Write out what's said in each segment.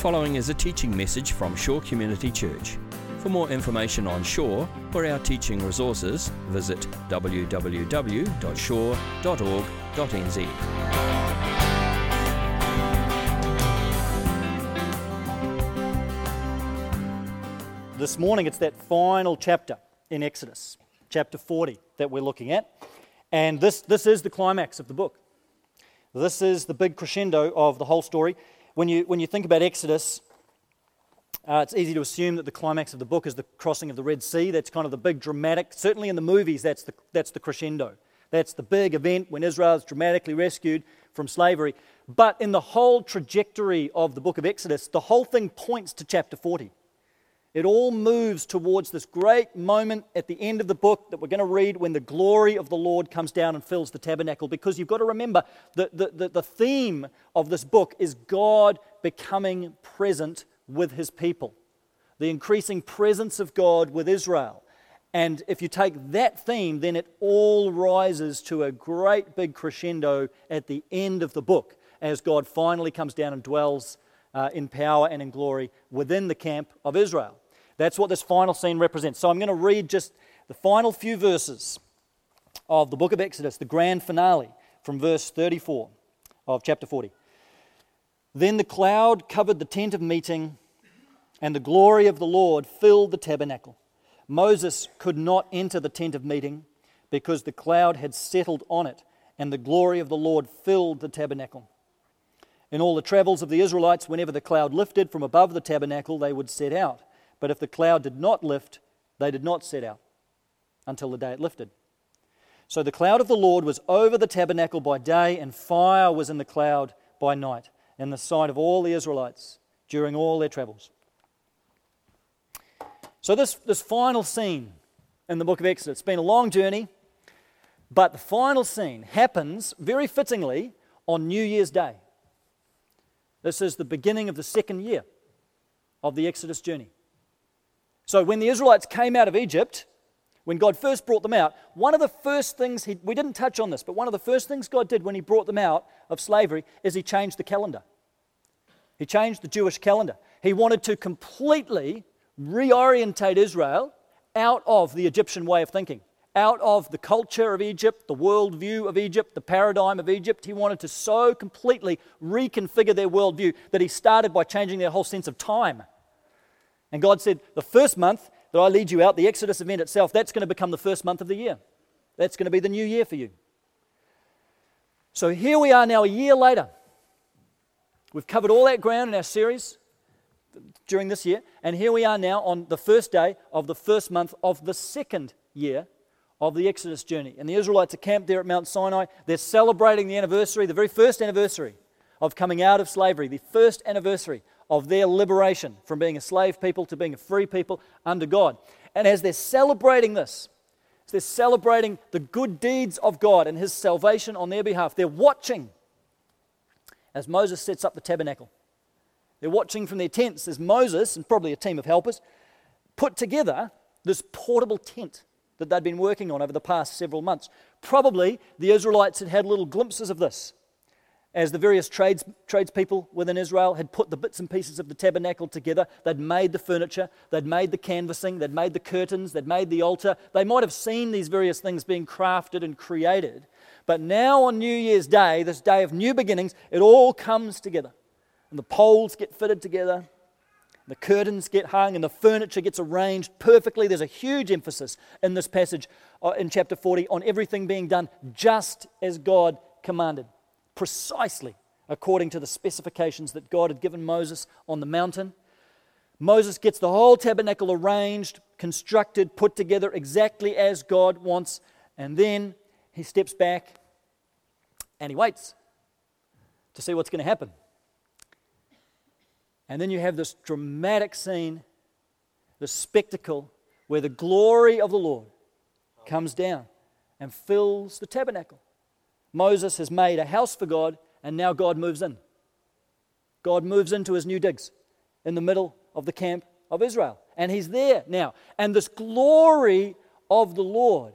following is a teaching message from Shore Community Church. For more information on Shore or our teaching resources, visit www.shore.org.nz. This morning, it's that final chapter in Exodus, chapter 40, that we're looking at. And this, this is the climax of the book. This is the big crescendo of the whole story. When you, when you think about Exodus, uh, it's easy to assume that the climax of the book is the crossing of the Red Sea. That's kind of the big dramatic, certainly in the movies, that's the, that's the crescendo. That's the big event when Israel is dramatically rescued from slavery. But in the whole trajectory of the book of Exodus, the whole thing points to chapter 40. It all moves towards this great moment at the end of the book that we're going to read when the glory of the Lord comes down and fills the tabernacle. Because you've got to remember that the, the, the theme of this book is God becoming present with his people, the increasing presence of God with Israel. And if you take that theme, then it all rises to a great big crescendo at the end of the book as God finally comes down and dwells uh, in power and in glory within the camp of Israel. That's what this final scene represents. So I'm going to read just the final few verses of the book of Exodus, the grand finale, from verse 34 of chapter 40. Then the cloud covered the tent of meeting, and the glory of the Lord filled the tabernacle. Moses could not enter the tent of meeting because the cloud had settled on it, and the glory of the Lord filled the tabernacle. In all the travels of the Israelites, whenever the cloud lifted from above the tabernacle, they would set out. But if the cloud did not lift, they did not set out until the day it lifted. So the cloud of the Lord was over the tabernacle by day, and fire was in the cloud by night, in the sight of all the Israelites during all their travels. So, this, this final scene in the book of Exodus, it's been a long journey, but the final scene happens very fittingly on New Year's Day. This is the beginning of the second year of the Exodus journey. So when the Israelites came out of Egypt, when God first brought them out, one of the first things, he, we didn't touch on this, but one of the first things God did when he brought them out of slavery is he changed the calendar. He changed the Jewish calendar. He wanted to completely reorientate Israel out of the Egyptian way of thinking, out of the culture of Egypt, the worldview of Egypt, the paradigm of Egypt. He wanted to so completely reconfigure their worldview that he started by changing their whole sense of time. And God said, The first month that I lead you out, the Exodus event itself, that's going to become the first month of the year. That's going to be the new year for you. So here we are now, a year later. We've covered all that ground in our series during this year, and here we are now on the first day of the first month of the second year of the Exodus journey. And the Israelites are camped there at Mount Sinai. They're celebrating the anniversary, the very first anniversary of coming out of slavery, the first anniversary of their liberation from being a slave people to being a free people under God. And as they're celebrating this, as they're celebrating the good deeds of God and His salvation on their behalf, they're watching as Moses sets up the tabernacle. They're watching from their tents as Moses, and probably a team of helpers, put together this portable tent that they'd been working on over the past several months. Probably the Israelites had had little glimpses of this as the various trades, tradespeople within Israel had put the bits and pieces of the tabernacle together, they'd made the furniture, they'd made the canvassing, they'd made the curtains, they'd made the altar. They might have seen these various things being crafted and created. But now on New Year's Day, this day of new beginnings, it all comes together. And the poles get fitted together, the curtains get hung, and the furniture gets arranged perfectly. There's a huge emphasis in this passage uh, in chapter 40 on everything being done just as God commanded precisely according to the specifications that God had given Moses on the mountain. Moses gets the whole tabernacle arranged, constructed, put together exactly as God wants, and then he steps back and he waits to see what's going to happen. And then you have this dramatic scene, the spectacle where the glory of the Lord comes down and fills the tabernacle. Moses has made a house for God, and now God moves in. God moves into his new digs in the middle of the camp of Israel. And he's there now. And this glory of the Lord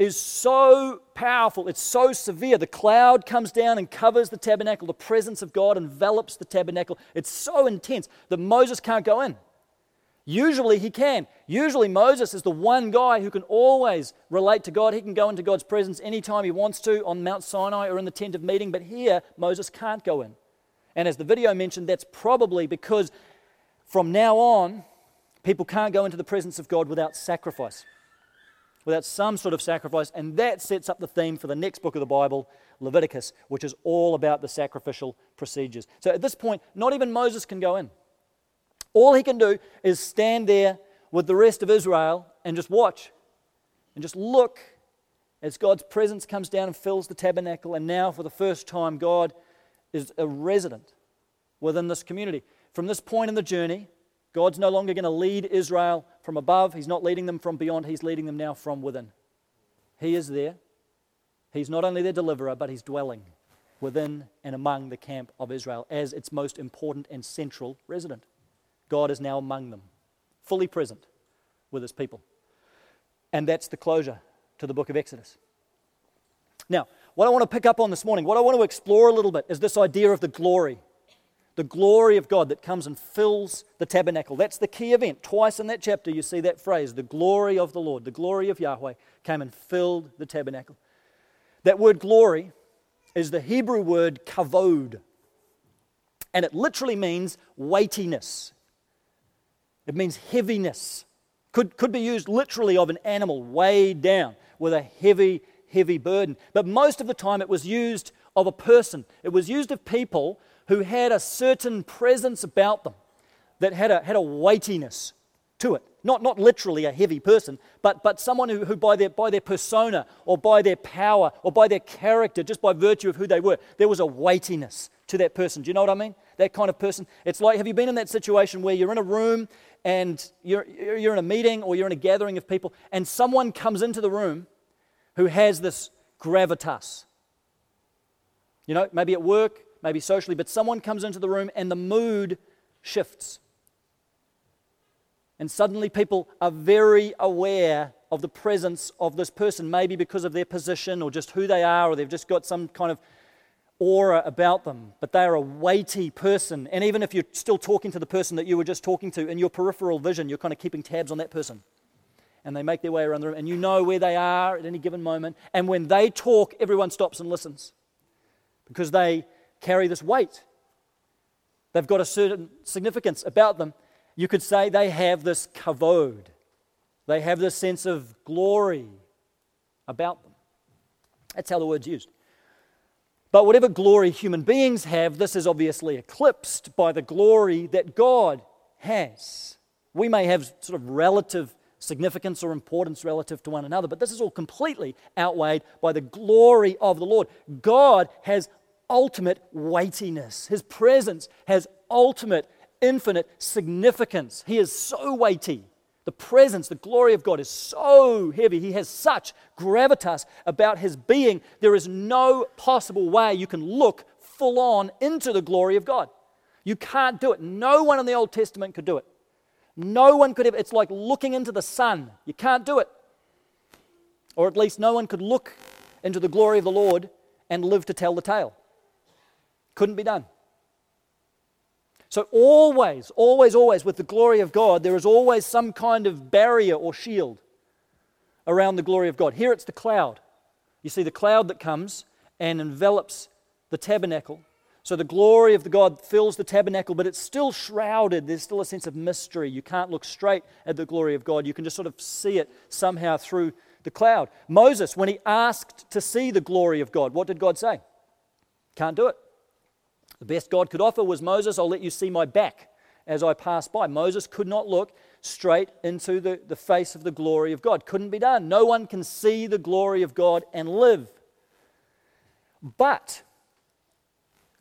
is so powerful, it's so severe. The cloud comes down and covers the tabernacle, the presence of God envelops the tabernacle. It's so intense that Moses can't go in. Usually he can. Usually Moses is the one guy who can always relate to God. He can go into God's presence anytime he wants to on Mount Sinai or in the tent of meeting, but here Moses can't go in. And as the video mentioned, that's probably because from now on, people can't go into the presence of God without sacrifice without some sort of sacrifice. And that sets up the theme for the next book of the Bible, Leviticus, which is all about the sacrificial procedures. So at this point, not even Moses can go in. All he can do is stand there with the rest of Israel and just watch and just look as God's presence comes down and fills the tabernacle. And now, for the first time, God is a resident within this community. From this point in the journey, God's no longer going to lead Israel from above. He's not leading them from beyond. He's leading them now from within. He is there. He's not only their deliverer, but he's dwelling within and among the camp of Israel as its most important and central resident. God is now among them, fully present with his people. And that's the closure to the book of Exodus. Now, what I want to pick up on this morning, what I want to explore a little bit, is this idea of the glory the glory of God that comes and fills the tabernacle. That's the key event. Twice in that chapter, you see that phrase the glory of the Lord, the glory of Yahweh came and filled the tabernacle. That word glory is the Hebrew word kavod, and it literally means weightiness, it means heaviness. Could, could be used literally of an animal weighed down with a heavy, heavy burden. But most of the time, it was used of a person, it was used of people who had a certain presence about them that had a, had a weightiness to it. Not, not literally a heavy person, but, but someone who, who by, their, by their persona or by their power or by their character, just by virtue of who they were, there was a weightiness to that person. Do you know what I mean? That kind of person. It's like, have you been in that situation where you're in a room and you're, you're in a meeting or you're in a gathering of people and someone comes into the room who has this gravitas? You know, maybe at work, maybe socially, but someone comes into the room and the mood shifts. And suddenly people are very aware of the presence of this person, maybe because of their position or just who they are, or they've just got some kind of aura about them. But they are a weighty person. And even if you're still talking to the person that you were just talking to, in your peripheral vision, you're kind of keeping tabs on that person. And they make their way around the room, and you know where they are at any given moment. And when they talk, everyone stops and listens because they carry this weight. They've got a certain significance about them. You could say they have this kavod. They have this sense of glory about them. That's how the word's used. But whatever glory human beings have, this is obviously eclipsed by the glory that God has. We may have sort of relative significance or importance relative to one another, but this is all completely outweighed by the glory of the Lord. God has ultimate weightiness. His presence has ultimate, infinite significance. He is so weighty. The presence, the glory of God is so heavy. He has such gravitas about his being. There is no possible way you can look full on into the glory of God. You can't do it. No one in the Old Testament could do it. No one could have. It's like looking into the sun. You can't do it. Or at least no one could look into the glory of the Lord and live to tell the tale. Couldn't be done. So, always, always, always, with the glory of God, there is always some kind of barrier or shield around the glory of God. Here it's the cloud. You see the cloud that comes and envelops the tabernacle. So the glory of the God fills the tabernacle, but it's still shrouded. There's still a sense of mystery. You can't look straight at the glory of God. You can just sort of see it somehow through the cloud. Moses, when he asked to see the glory of God, what did God say? Can't do it. The best God could offer was Moses, I'll let you see my back as I pass by. Moses could not look straight into the, the face of the glory of God. Couldn't be done. No one can see the glory of God and live. But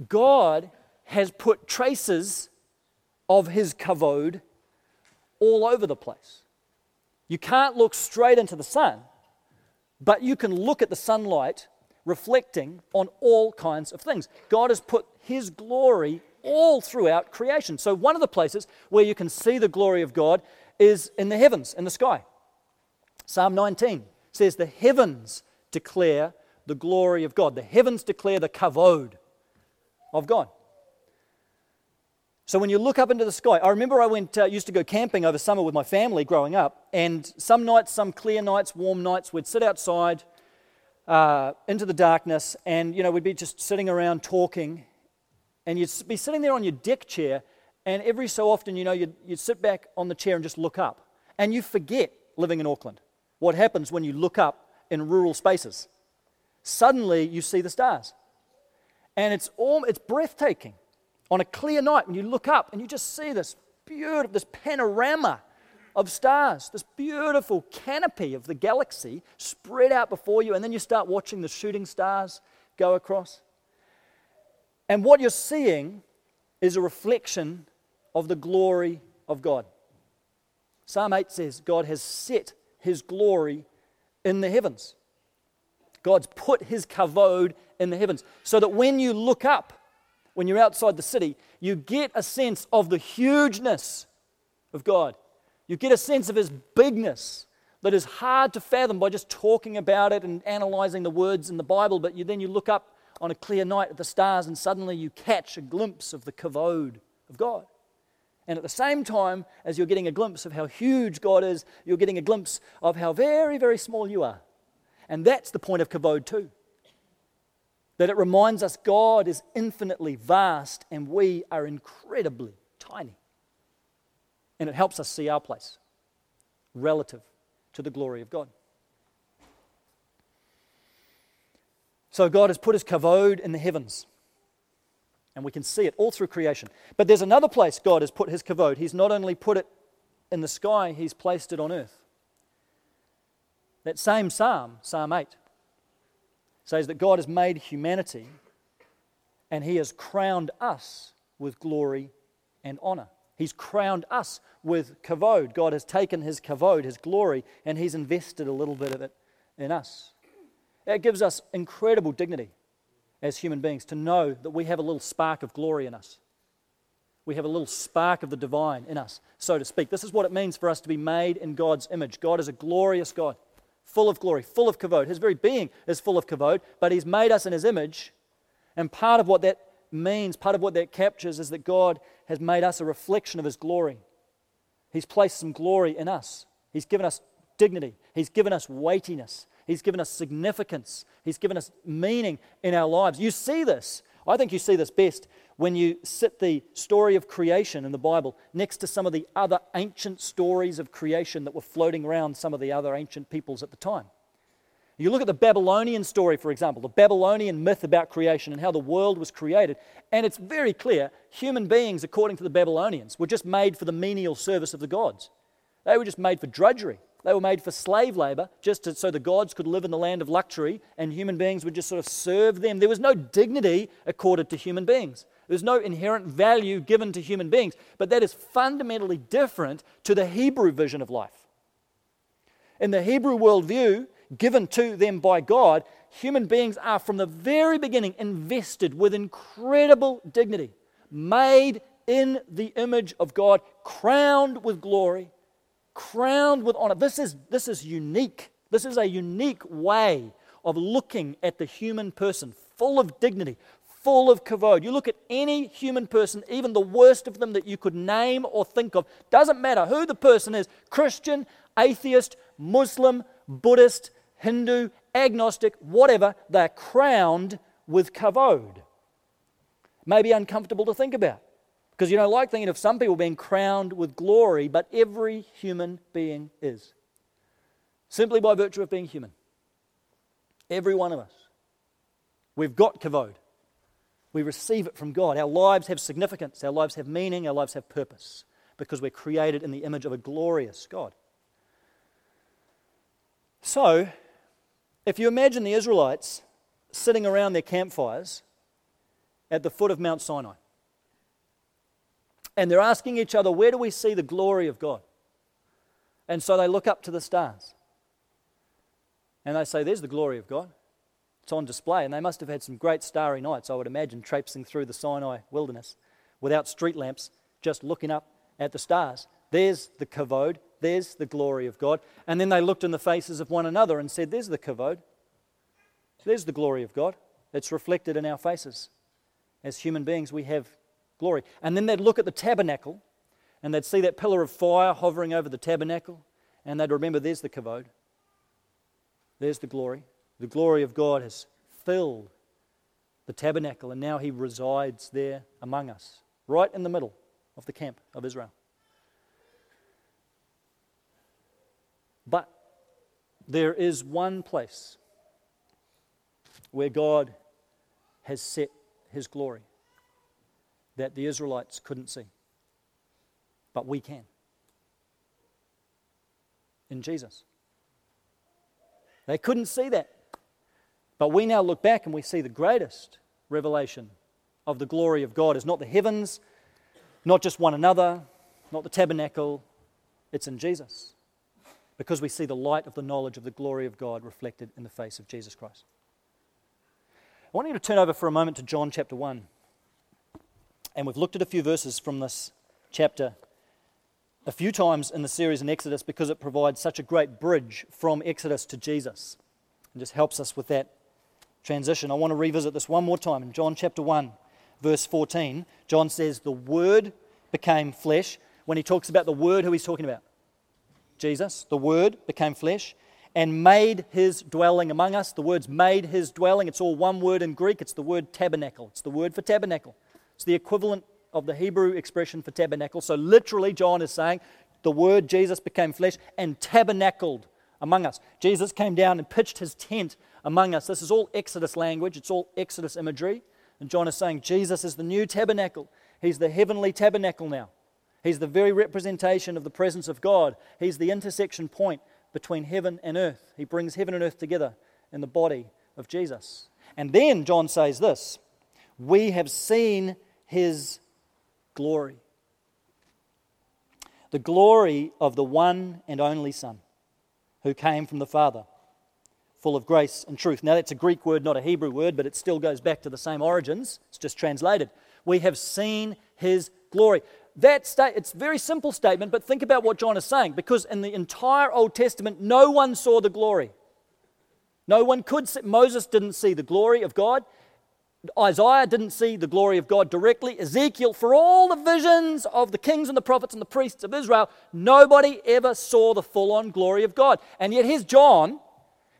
God has put traces of his kavod all over the place. You can't look straight into the sun, but you can look at the sunlight reflecting on all kinds of things. God has put His glory all throughout creation. So, one of the places where you can see the glory of God is in the heavens, in the sky. Psalm 19 says the heavens declare the glory of God. The heavens declare the kavod of God. So when you look up into the sky, I remember I went uh, used to go camping over summer with my family growing up, and some nights, some clear nights, warm nights, we'd sit outside uh, into the darkness, and you know we'd be just sitting around talking, and you'd be sitting there on your deck chair, and every so often, you know, you'd, you'd sit back on the chair and just look up, and you forget living in Auckland what happens when you look up in rural spaces. Suddenly, you see the stars, and it's all it's breathtaking on a clear night when you look up and you just see this beautiful, this panorama of stars, this beautiful canopy of the galaxy spread out before you, and then you start watching the shooting stars go across. And what you're seeing is a reflection of the glory of God. Psalm 8 says, God has set his glory in the heavens. God's put his kavod in the heavens so that when you look up, when you're outside the city, you get a sense of the hugeness of God. You get a sense of His bigness that is hard to fathom by just talking about it and analyzing the words in the Bible, but you, then you look up on a clear night at the stars and suddenly you catch a glimpse of the kavod of God. And at the same time as you're getting a glimpse of how huge God is, you're getting a glimpse of how very, very small you are. And that's the point of kavod too that it reminds us God is infinitely vast and we are incredibly tiny. And it helps us see our place relative to the glory of God. So God has put his kavod in the heavens. And we can see it all through creation. But there's another place God has put his kavod. He's not only put it in the sky, he's placed it on earth. That same psalm, Psalm 8, says that God has made humanity and He has crowned us with glory and honor. He's crowned us with kavod. God has taken His kavod, His glory, and He's invested a little bit of it in us. It gives us incredible dignity as human beings to know that we have a little spark of glory in us. We have a little spark of the divine in us, so to speak. This is what it means for us to be made in God's image. God is a glorious God full of glory, full of kavod. His very being is full of kavod, but He's made us in His image. And part of what that means, part of what that captures, is that God has made us a reflection of His glory. He's placed some glory in us. He's given us dignity. He's given us weightiness. He's given us significance. He's given us meaning in our lives. You see this. I think you see this best when you sit the story of creation in the Bible next to some of the other ancient stories of creation that were floating around some of the other ancient peoples at the time. You look at the Babylonian story, for example, the Babylonian myth about creation and how the world was created, and it's very clear human beings, according to the Babylonians, were just made for the menial service of the gods. They were just made for drudgery. They were made for slave labor, just to, so the gods could live in the land of luxury and human beings would just sort of serve them. There was no dignity accorded to human beings. There's no inherent value given to human beings, but that is fundamentally different to the Hebrew vision of life. In the Hebrew worldview, given to them by God, human beings are from the very beginning invested with incredible dignity, made in the image of God, crowned with glory, crowned with honor. This is, this is unique. This is a unique way of looking at the human person, full of dignity, full of kavod. You look at any human person, even the worst of them that you could name or think of, doesn't matter who the person is Christian, atheist, Muslim, Buddhist, Hindu, agnostic, whatever, they're crowned with kavod. Maybe uncomfortable to think about because you don't like thinking of some people being crowned with glory, but every human being is. Simply by virtue of being human. Every one of us. We've got kavod. We receive it from God. Our lives have significance, our lives have meaning, our lives have purpose because we're created in the image of a glorious God. So, if you imagine the Israelites sitting around their campfires at the foot of Mount Sinai, and they're asking each other, Where do we see the glory of God? And so they look up to the stars and they say, There's the glory of God. It's on display. And they must have had some great starry nights, I would imagine, traipsing through the Sinai wilderness without street lamps, just looking up at the stars. There's the kavod, There's the glory of God. And then they looked in the faces of one another and said, There's the kavod. There's the glory of God. It's reflected in our faces. As human beings, we have glory. And then they'd look at the tabernacle and they'd see that pillar of fire hovering over the tabernacle and they'd remember there's the kavod. There's the glory. The glory of God has filled the tabernacle and now he resides there among us, right in the middle of the camp of Israel. But there is one place where God has set his glory that the Israelites couldn't see. But we can. In Jesus. They couldn't see that. But we now look back and we see the greatest revelation of the glory of God is not the heavens, not just one another, not the tabernacle, it's in Jesus. Because we see the light of the knowledge of the glory of God reflected in the face of Jesus Christ. I want you to turn over for a moment to John chapter 1. And we've looked at a few verses from this chapter a few times in the series in Exodus because it provides such a great bridge from Exodus to Jesus and just helps us with that transition. I want to revisit this one more time in John chapter 1, verse 14. John says, The Word became flesh. When he talks about the Word, who he's talking about? Jesus. The Word became flesh and made his dwelling among us. The word's made his dwelling. It's all one word in Greek. It's the word tabernacle. It's the word for tabernacle. It's the equivalent of the Hebrew expression for tabernacle. So, literally, John is saying the word Jesus became flesh and tabernacled among us. Jesus came down and pitched his tent among us. This is all Exodus language, it's all Exodus imagery. And John is saying Jesus is the new tabernacle. He's the heavenly tabernacle now. He's the very representation of the presence of God. He's the intersection point between heaven and earth. He brings heaven and earth together in the body of Jesus. And then John says this We have seen his glory. The glory of the one and only Son who came from the Father, full of grace and truth. Now, that's a Greek word, not a Hebrew word, but it still goes back to the same origins. It's just translated. We have seen his glory that state, it's a very simple statement, but think about what John is saying because in the entire Old Testament, no one saw the glory. No one could see, Moses didn't see the glory of God. Isaiah didn't see the glory of God directly. Ezekiel, for all the visions of the kings and the prophets and the priests of Israel, nobody ever saw the full on glory of God. And yet here's John,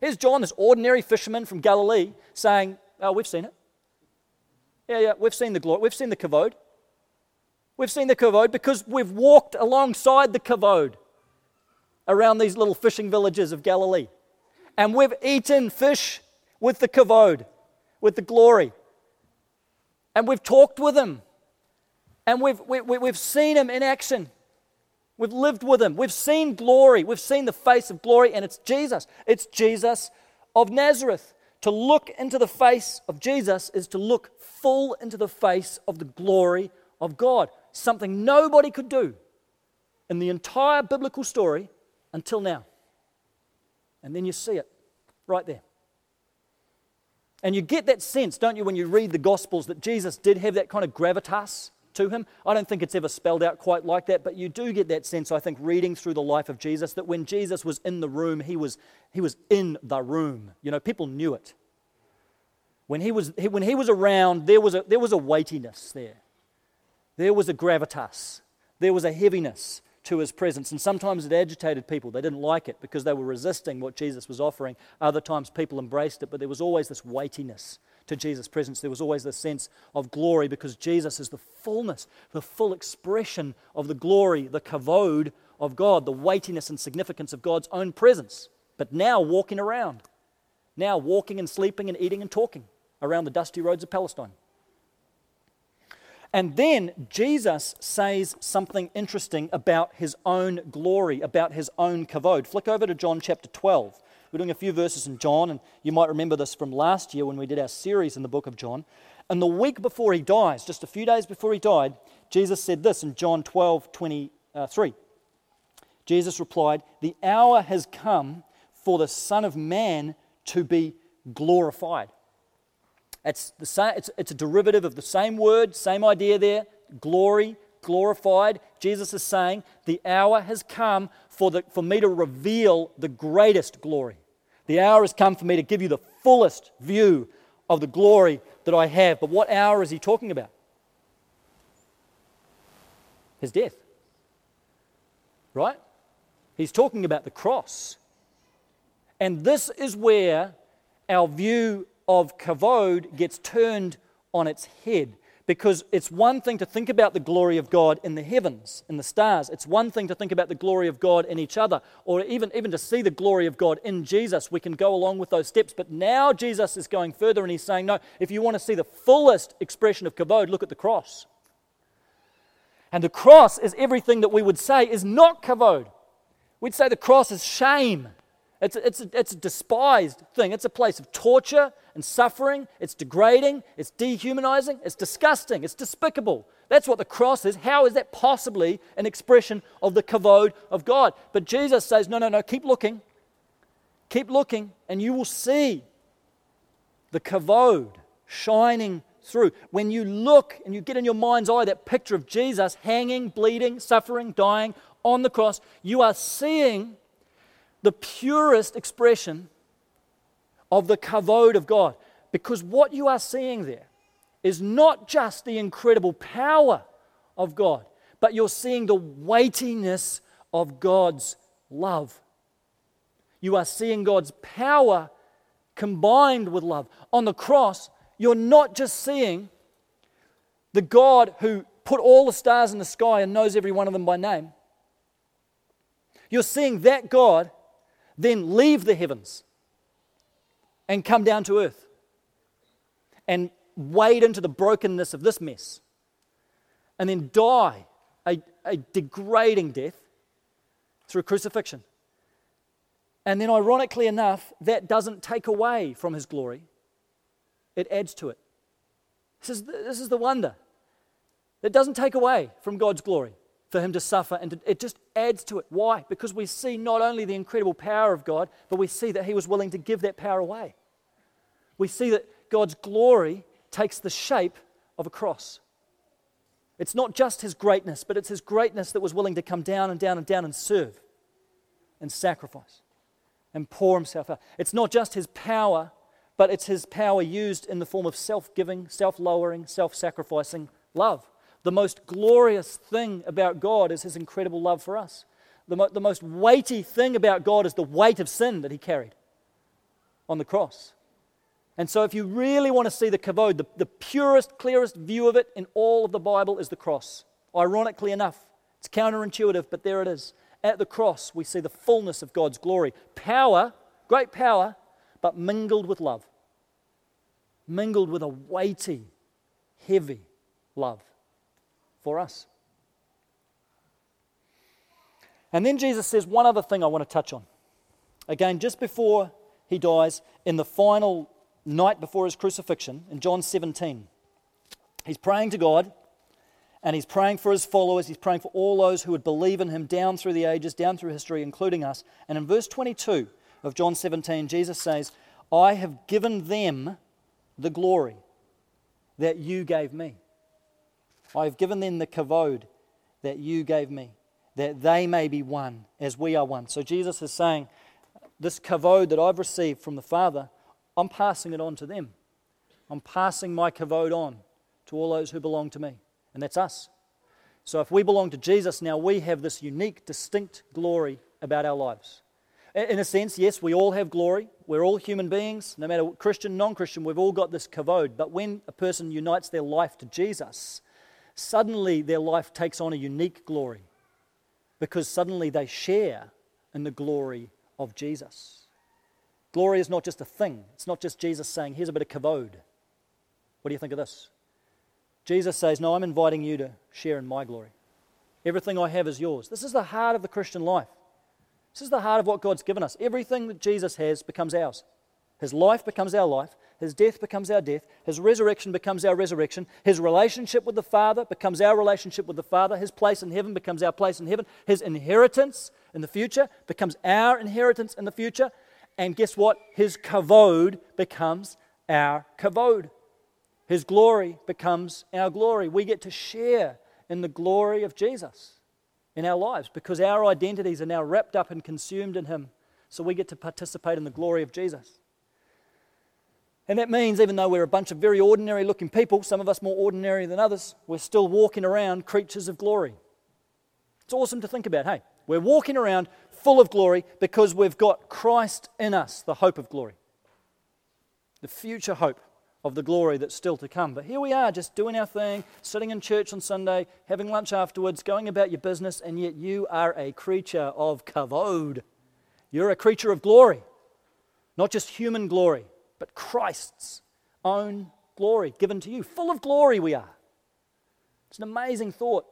here's John, this ordinary fisherman from Galilee, saying, Oh, we've seen it. Yeah, yeah, we've seen the glory, we've seen the kavod. We've seen the kavod because we've walked alongside the kavod around these little fishing villages of Galilee. And we've eaten fish with the kavod, with the glory. And we've talked with him. And we've, we, we, we've seen him in action. We've lived with him. We've seen glory. We've seen the face of glory, and it's Jesus. It's Jesus of Nazareth. To look into the face of Jesus is to look full into the face of the glory of God something nobody could do in the entire biblical story until now. And then you see it right there. And you get that sense, don't you, when you read the Gospels, that Jesus did have that kind of gravitas to him. I don't think it's ever spelled out quite like that, but you do get that sense, I think, reading through the life of Jesus, that when Jesus was in the room, he was, he was in the room. You know, people knew it. When he was, he, when he was around, there was, a, there was a weightiness there. There was a gravitas, there was a heaviness to his presence. And sometimes it agitated people. They didn't like it because they were resisting what Jesus was offering. Other times people embraced it, but there was always this weightiness to Jesus' presence. There was always this sense of glory because Jesus is the fullness, the full expression of the glory, the kavod of God, the weightiness and significance of God's own presence. But now walking around, now walking and sleeping and eating and talking around the dusty roads of Palestine. And then Jesus says something interesting about his own glory, about his own kavod. Flick over to John chapter 12. We're doing a few verses in John, and you might remember this from last year when we did our series in the book of John. And the week before he dies, just a few days before he died, Jesus said this in John 12 23. Uh, Jesus replied, The hour has come for the Son of Man to be glorified. It's, the same, it's, it's a derivative of the same word, same idea there glory, glorified. Jesus is saying, The hour has come for, the, for me to reveal the greatest glory. The hour has come for me to give you the fullest view of the glory that I have. But what hour is he talking about? His death. Right? He's talking about the cross. And this is where our view of kavod gets turned on its head. Because it's one thing to think about the glory of God in the heavens, in the stars. It's one thing to think about the glory of God in each other, or even, even to see the glory of God in Jesus. We can go along with those steps. But now Jesus is going further and he's saying, no, if you want to see the fullest expression of kavod, look at the cross. And the cross is everything that we would say is not kavod. We'd say the cross is shame. It's a, it's, a, it's a despised thing. It's a place of torture and suffering. It's degrading. It's dehumanizing. It's disgusting. It's despicable. That's what the cross is. How is that possibly an expression of the kavod of God? But Jesus says, no, no, no, keep looking. Keep looking, and you will see the kavod shining through. When you look and you get in your mind's eye that picture of Jesus hanging, bleeding, suffering, dying on the cross, you are seeing the purest expression of the kavod of God. Because what you are seeing there is not just the incredible power of God, but you're seeing the weightiness of God's love. You are seeing God's power combined with love. On the cross, you're not just seeing the God who put all the stars in the sky and knows every one of them by name. You're seeing that God then leave the heavens and come down to earth and wade into the brokenness of this mess and then die a, a degrading death through crucifixion. And then, ironically enough, that doesn't take away from his glory, it adds to it. This is the, this is the wonder. It doesn't take away from God's glory for him to suffer, and it just adds to it. Why? Because we see not only the incredible power of God, but we see that he was willing to give that power away. We see that God's glory takes the shape of a cross. It's not just his greatness, but it's his greatness that was willing to come down and down and down and serve and sacrifice and pour himself out. It's not just his power, but it's his power used in the form of self giving, self lowering, self sacrificing love. The most glorious thing about God is his incredible love for us. The, mo- the most weighty thing about God is the weight of sin that he carried on the cross. And so, if you really want to see the kavod, the, the purest, clearest view of it in all of the Bible is the cross. Ironically enough, it's counterintuitive, but there it is. At the cross, we see the fullness of God's glory. Power, great power, but mingled with love. Mingled with a weighty, heavy love for us. And then Jesus says one other thing I want to touch on. Again, just before he dies, in the final night before his crucifixion, in John 17, he's praying to God and he's praying for his followers. He's praying for all those who would believe in him down through the ages, down through history, including us. And in verse 22 of John 17, Jesus says, I have given them the glory that you gave me. I have given them the kavod that you gave me, that they may be one as we are one. So Jesus is saying, This kavod that I've received from the Father, I'm passing it on to them. I'm passing my kavod on to all those who belong to me. And that's us. So if we belong to Jesus now, we have this unique, distinct glory about our lives. In a sense, yes, we all have glory. We're all human beings, no matter Christian, non Christian, we've all got this kavod. But when a person unites their life to Jesus, suddenly their life takes on a unique glory because suddenly they share in the glory of Jesus. Glory is not just a thing, it's not just Jesus saying, Here's a bit of kavod. What do you think of this? Jesus says, No, I'm inviting you to share in my glory. Everything I have is yours. This is the heart of the Christian life. This is the heart of what God's given us. Everything that Jesus has becomes ours. His life becomes our life, his death becomes our death. His resurrection becomes our resurrection. His relationship with the Father becomes our relationship with the Father. His place in heaven becomes our place in heaven. His inheritance in the future becomes our inheritance in the future. And guess what? His kavod becomes our kavod. His glory becomes our glory. We get to share in the glory of Jesus in our lives because our identities are now wrapped up and consumed in Him. So we get to participate in the glory of Jesus. And that means, even though we're a bunch of very ordinary looking people, some of us more ordinary than others, we're still walking around creatures of glory. It's awesome to think about, hey? We're walking around full of glory because we've got Christ in us, the hope of glory, the future hope of the glory that's still to come. But here we are, just doing our thing, sitting in church on Sunday, having lunch afterwards, going about your business, and yet you are a creature of kavod. You're a creature of glory, not just human glory, but Christ's own glory given to you. Full of glory we are. It's an amazing thought.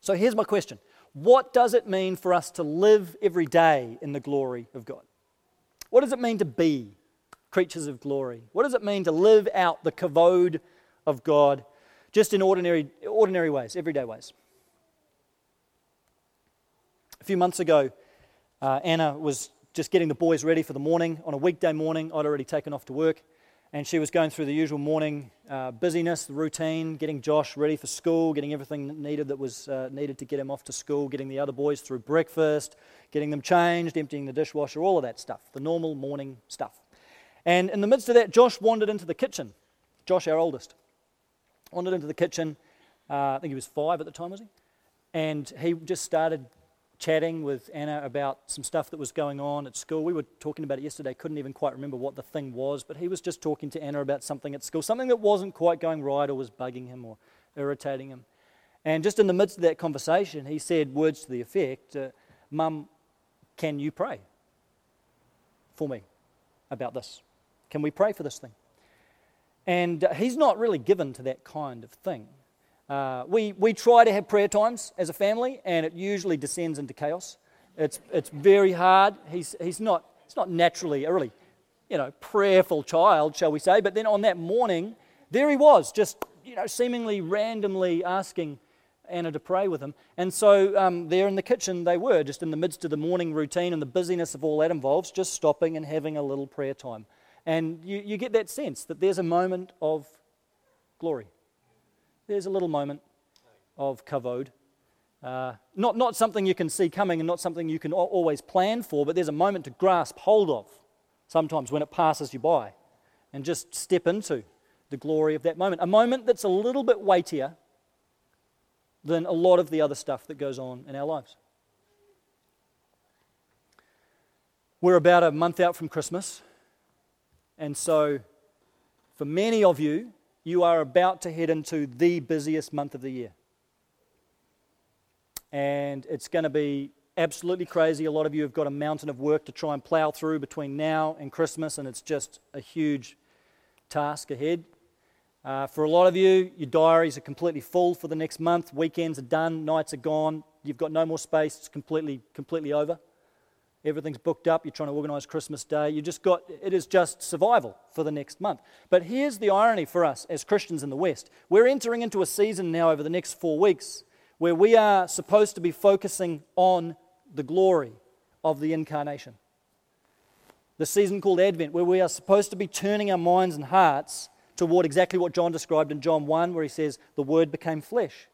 So here's my question What does it mean for us to live every day in the glory of God? What does it mean to be creatures of glory? What does it mean to live out the kavod of God just in ordinary, ordinary ways, everyday ways? A few months ago, uh, Anna was just getting the boys ready for the morning. On a weekday morning, I'd already taken off to work, and she was going through the usual morning uh, busyness, the routine, getting Josh ready for school, getting everything needed that was uh, needed to get him off to school, getting the other boys through breakfast, getting them changed, emptying the dishwasher, all of that stuff, the normal morning stuff. And in the midst of that, Josh wandered into the kitchen. Josh, our oldest, wandered into the kitchen. Uh, I think he was five at the time, was he? And he just started chatting with Anna about some stuff that was going on at school. We were talking about it yesterday, couldn't even quite remember what the thing was, but he was just talking to Anna about something at school, something that wasn't quite going right or was bugging him or irritating him. And just in the midst of that conversation, he said words to the effect uh, Mum, can you pray for me about this? Can we pray for this thing? And uh, he's not really given to that kind of thing. Uh, we, we try to have prayer times as a family, and it usually descends into chaos. It's, it's very hard. He's, he's, not, he's not naturally a really, you know, prayerful child, shall we say. But then on that morning, there he was, just, you know, seemingly randomly asking Anna to pray with him. And so um, there in the kitchen they were, just in the midst of the morning routine and the busyness of all that involves, just stopping and having a little prayer time. And you, you get that sense that there's a moment of glory there's a little moment of kavod. Uh, not, not something you can see coming and not something you can always plan for, but there's a moment to grasp hold of sometimes when it passes you by and just step into the glory of that moment. A moment that's a little bit weightier than a lot of the other stuff that goes on in our lives. We're about a month out from Christmas, and so for many of you, you are about to head into the busiest month of the year. And it's going to be absolutely crazy. A lot of you have got a mountain of work to try and plow through between now and Christmas, and it's just a huge task ahead. Uh, for a lot of you, your diaries are completely full for the next month. Weekends are done, nights are gone. You've got no more space. It's completely, completely over. Everything's booked up. You're trying to organize Christmas Day. You just got, it is just survival for the next month. But here's the irony for us as Christians in the West. We're entering into a season now over the next four weeks where we are supposed to be focusing on the glory of the incarnation. The season called Advent, where we are supposed to be turning our minds and hearts toward exactly what John described in John 1, where he says, The Word became flesh.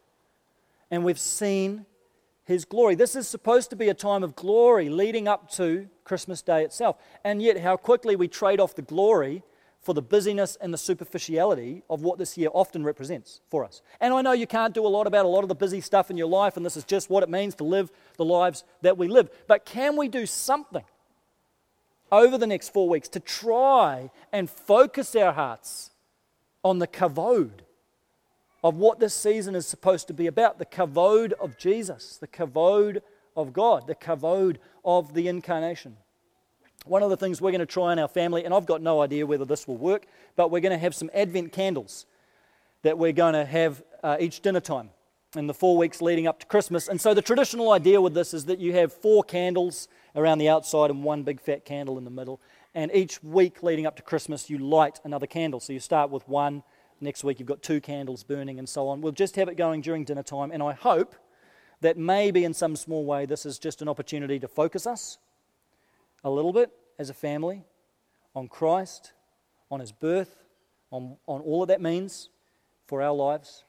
And we've seen his glory. This is supposed to be a time of glory leading up to Christmas Day itself. And yet, how quickly we trade off the glory for the busyness and the superficiality of what this year often represents for us. And I know you can't do a lot about a lot of the busy stuff in your life, and this is just what it means to live the lives that we live. But can we do something over the next four weeks to try and focus our hearts on the kavod of what this season is supposed to be about the kavod of Jesus, the kavod of God, the kavod of the incarnation. One of the things we're going to try in our family, and I've got no idea whether this will work, but we're going to have some Advent candles that we're going to have uh, each dinner time in the four weeks leading up to Christmas. And so the traditional idea with this is that you have four candles around the outside and one big fat candle in the middle. And each week leading up to Christmas, you light another candle. So you start with one, Next week, you've got two candles burning and so on. We'll just have it going during dinner time. And I hope that maybe in some small way, this is just an opportunity to focus us a little bit as a family on Christ, on his birth, on, on all that that means for our lives.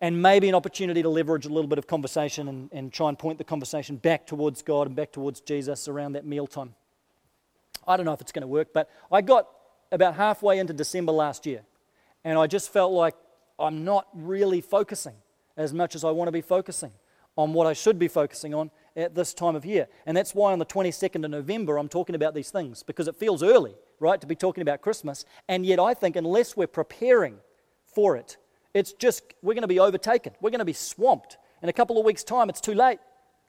and maybe an opportunity to leverage a little bit of conversation and, and try and point the conversation back towards God and back towards Jesus around that mealtime. I don't know if it's going to work, but I got about halfway into December last year, and I just felt like I'm not really focusing as much as I want to be focusing on what I should be focusing on at this time of year. And that's why on the 22nd of November, I'm talking about these things, because it feels early, right, to be talking about Christmas. And yet, I think unless we're preparing for it, it's just, we're going to be overtaken. We're going to be swamped. In a couple of weeks' time, it's too late.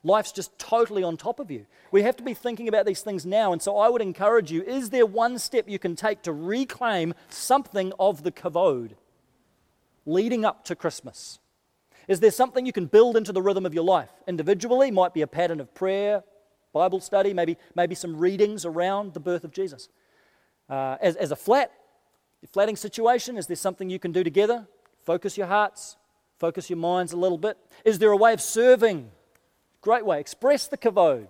Life's just totally on top of you. We have to be thinking about these things now. And so I would encourage you is there one step you can take to reclaim something of the kavod leading up to Christmas? Is there something you can build into the rhythm of your life? Individually, might be a pattern of prayer, Bible study, maybe, maybe some readings around the birth of Jesus. Uh, as, as a flat, flatting situation, is there something you can do together? Focus your hearts, focus your minds a little bit. Is there a way of serving? Great way. Express the kavod.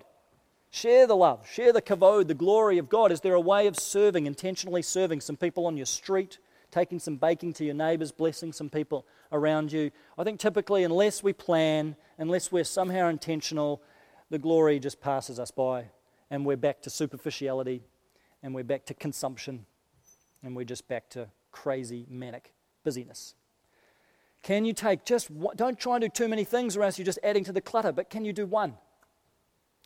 Share the love. Share the kavod, the glory of God. Is there a way of serving, intentionally serving some people on your street, taking some baking to your neighbors, blessing some people around you? I think typically, unless we plan, unless we're somehow intentional, the glory just passes us by and we're back to superficiality and we're back to consumption and we're just back to crazy, manic busyness. Can you take just one, don't try and do too many things or else you're just adding to the clutter, but can you do one?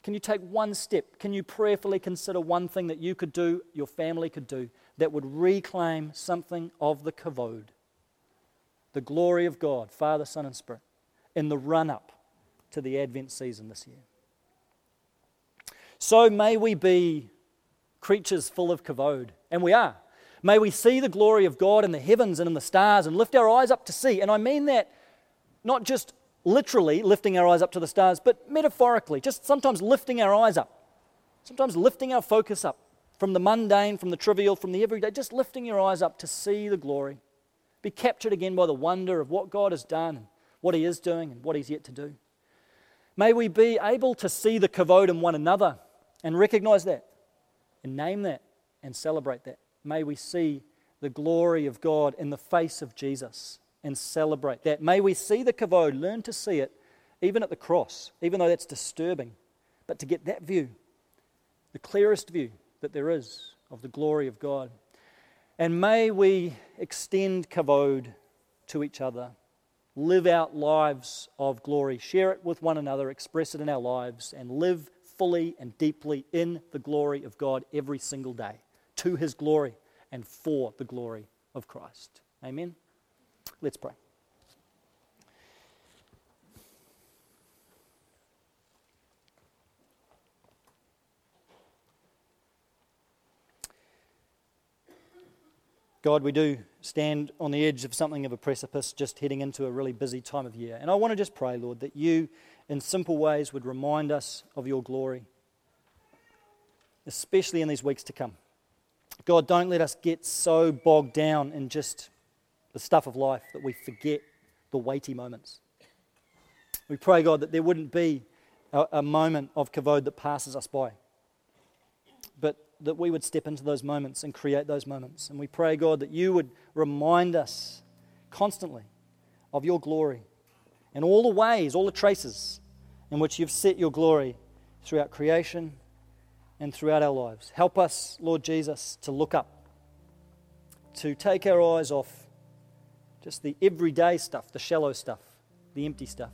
Can you take one step? Can you prayerfully consider one thing that you could do, your family could do, that would reclaim something of the kavod, the glory of God, Father, Son, and Spirit, in the run up to the Advent season this year? So may we be creatures full of kavod, and we are. May we see the glory of God in the heavens and in the stars and lift our eyes up to see. And I mean that not just literally lifting our eyes up to the stars, but metaphorically, just sometimes lifting our eyes up, sometimes lifting our focus up from the mundane, from the trivial, from the everyday, just lifting your eyes up to see the glory. Be captured again by the wonder of what God has done, and what He is doing, and what He's yet to do. May we be able to see the kavod in one another and recognize that, and name that, and celebrate that may we see the glory of God in the face of Jesus and celebrate that. May we see the kavod, learn to see it even at the cross, even though that's disturbing, but to get that view, the clearest view that there is of the glory of God. And may we extend kavod to each other, live out lives of glory, share it with one another, express it in our lives, and live fully and deeply in the glory of God every single day to his glory and for the glory of Christ. Amen. Let's pray. God, we do stand on the edge of something of a precipice, just heading into a really busy time of year. And I want to just pray, Lord, that you, in simple ways, would remind us of your glory, especially in these weeks to come. God, don't let us get so bogged down in just the stuff of life that we forget the weighty moments. We pray, God, that there wouldn't be a, a moment of kavod that passes us by, but that we would step into those moments and create those moments. And we pray, God, that you would remind us constantly of your glory and all the ways, all the traces in which you've set your glory throughout creation and throughout our lives. Help us, Lord Jesus, to look up, to take our eyes off just the everyday stuff, the shallow stuff, the empty stuff,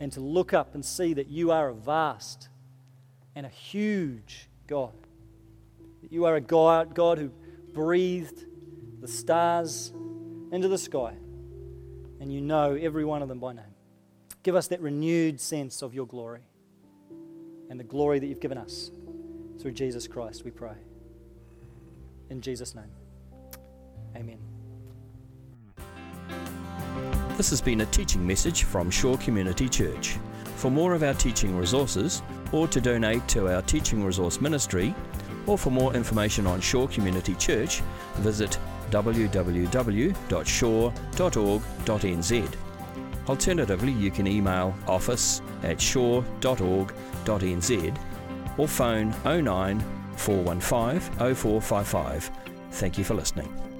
and to look up and see that you are a vast and a huge God. That you are a God, God who breathed the stars into the sky, and you know every one of them by name. Give us that renewed sense of your glory and the glory that you've given us. Through Jesus Christ, we pray. In Jesus' name, amen. This has been a teaching message from Shore Community Church. For more of our teaching resources, or to donate to our teaching resource ministry, or for more information on Shore Community Church, visit www.shore.org.nz. Alternatively, you can email office at shore.org.nz or phone 09 415 0455. Thank you for listening.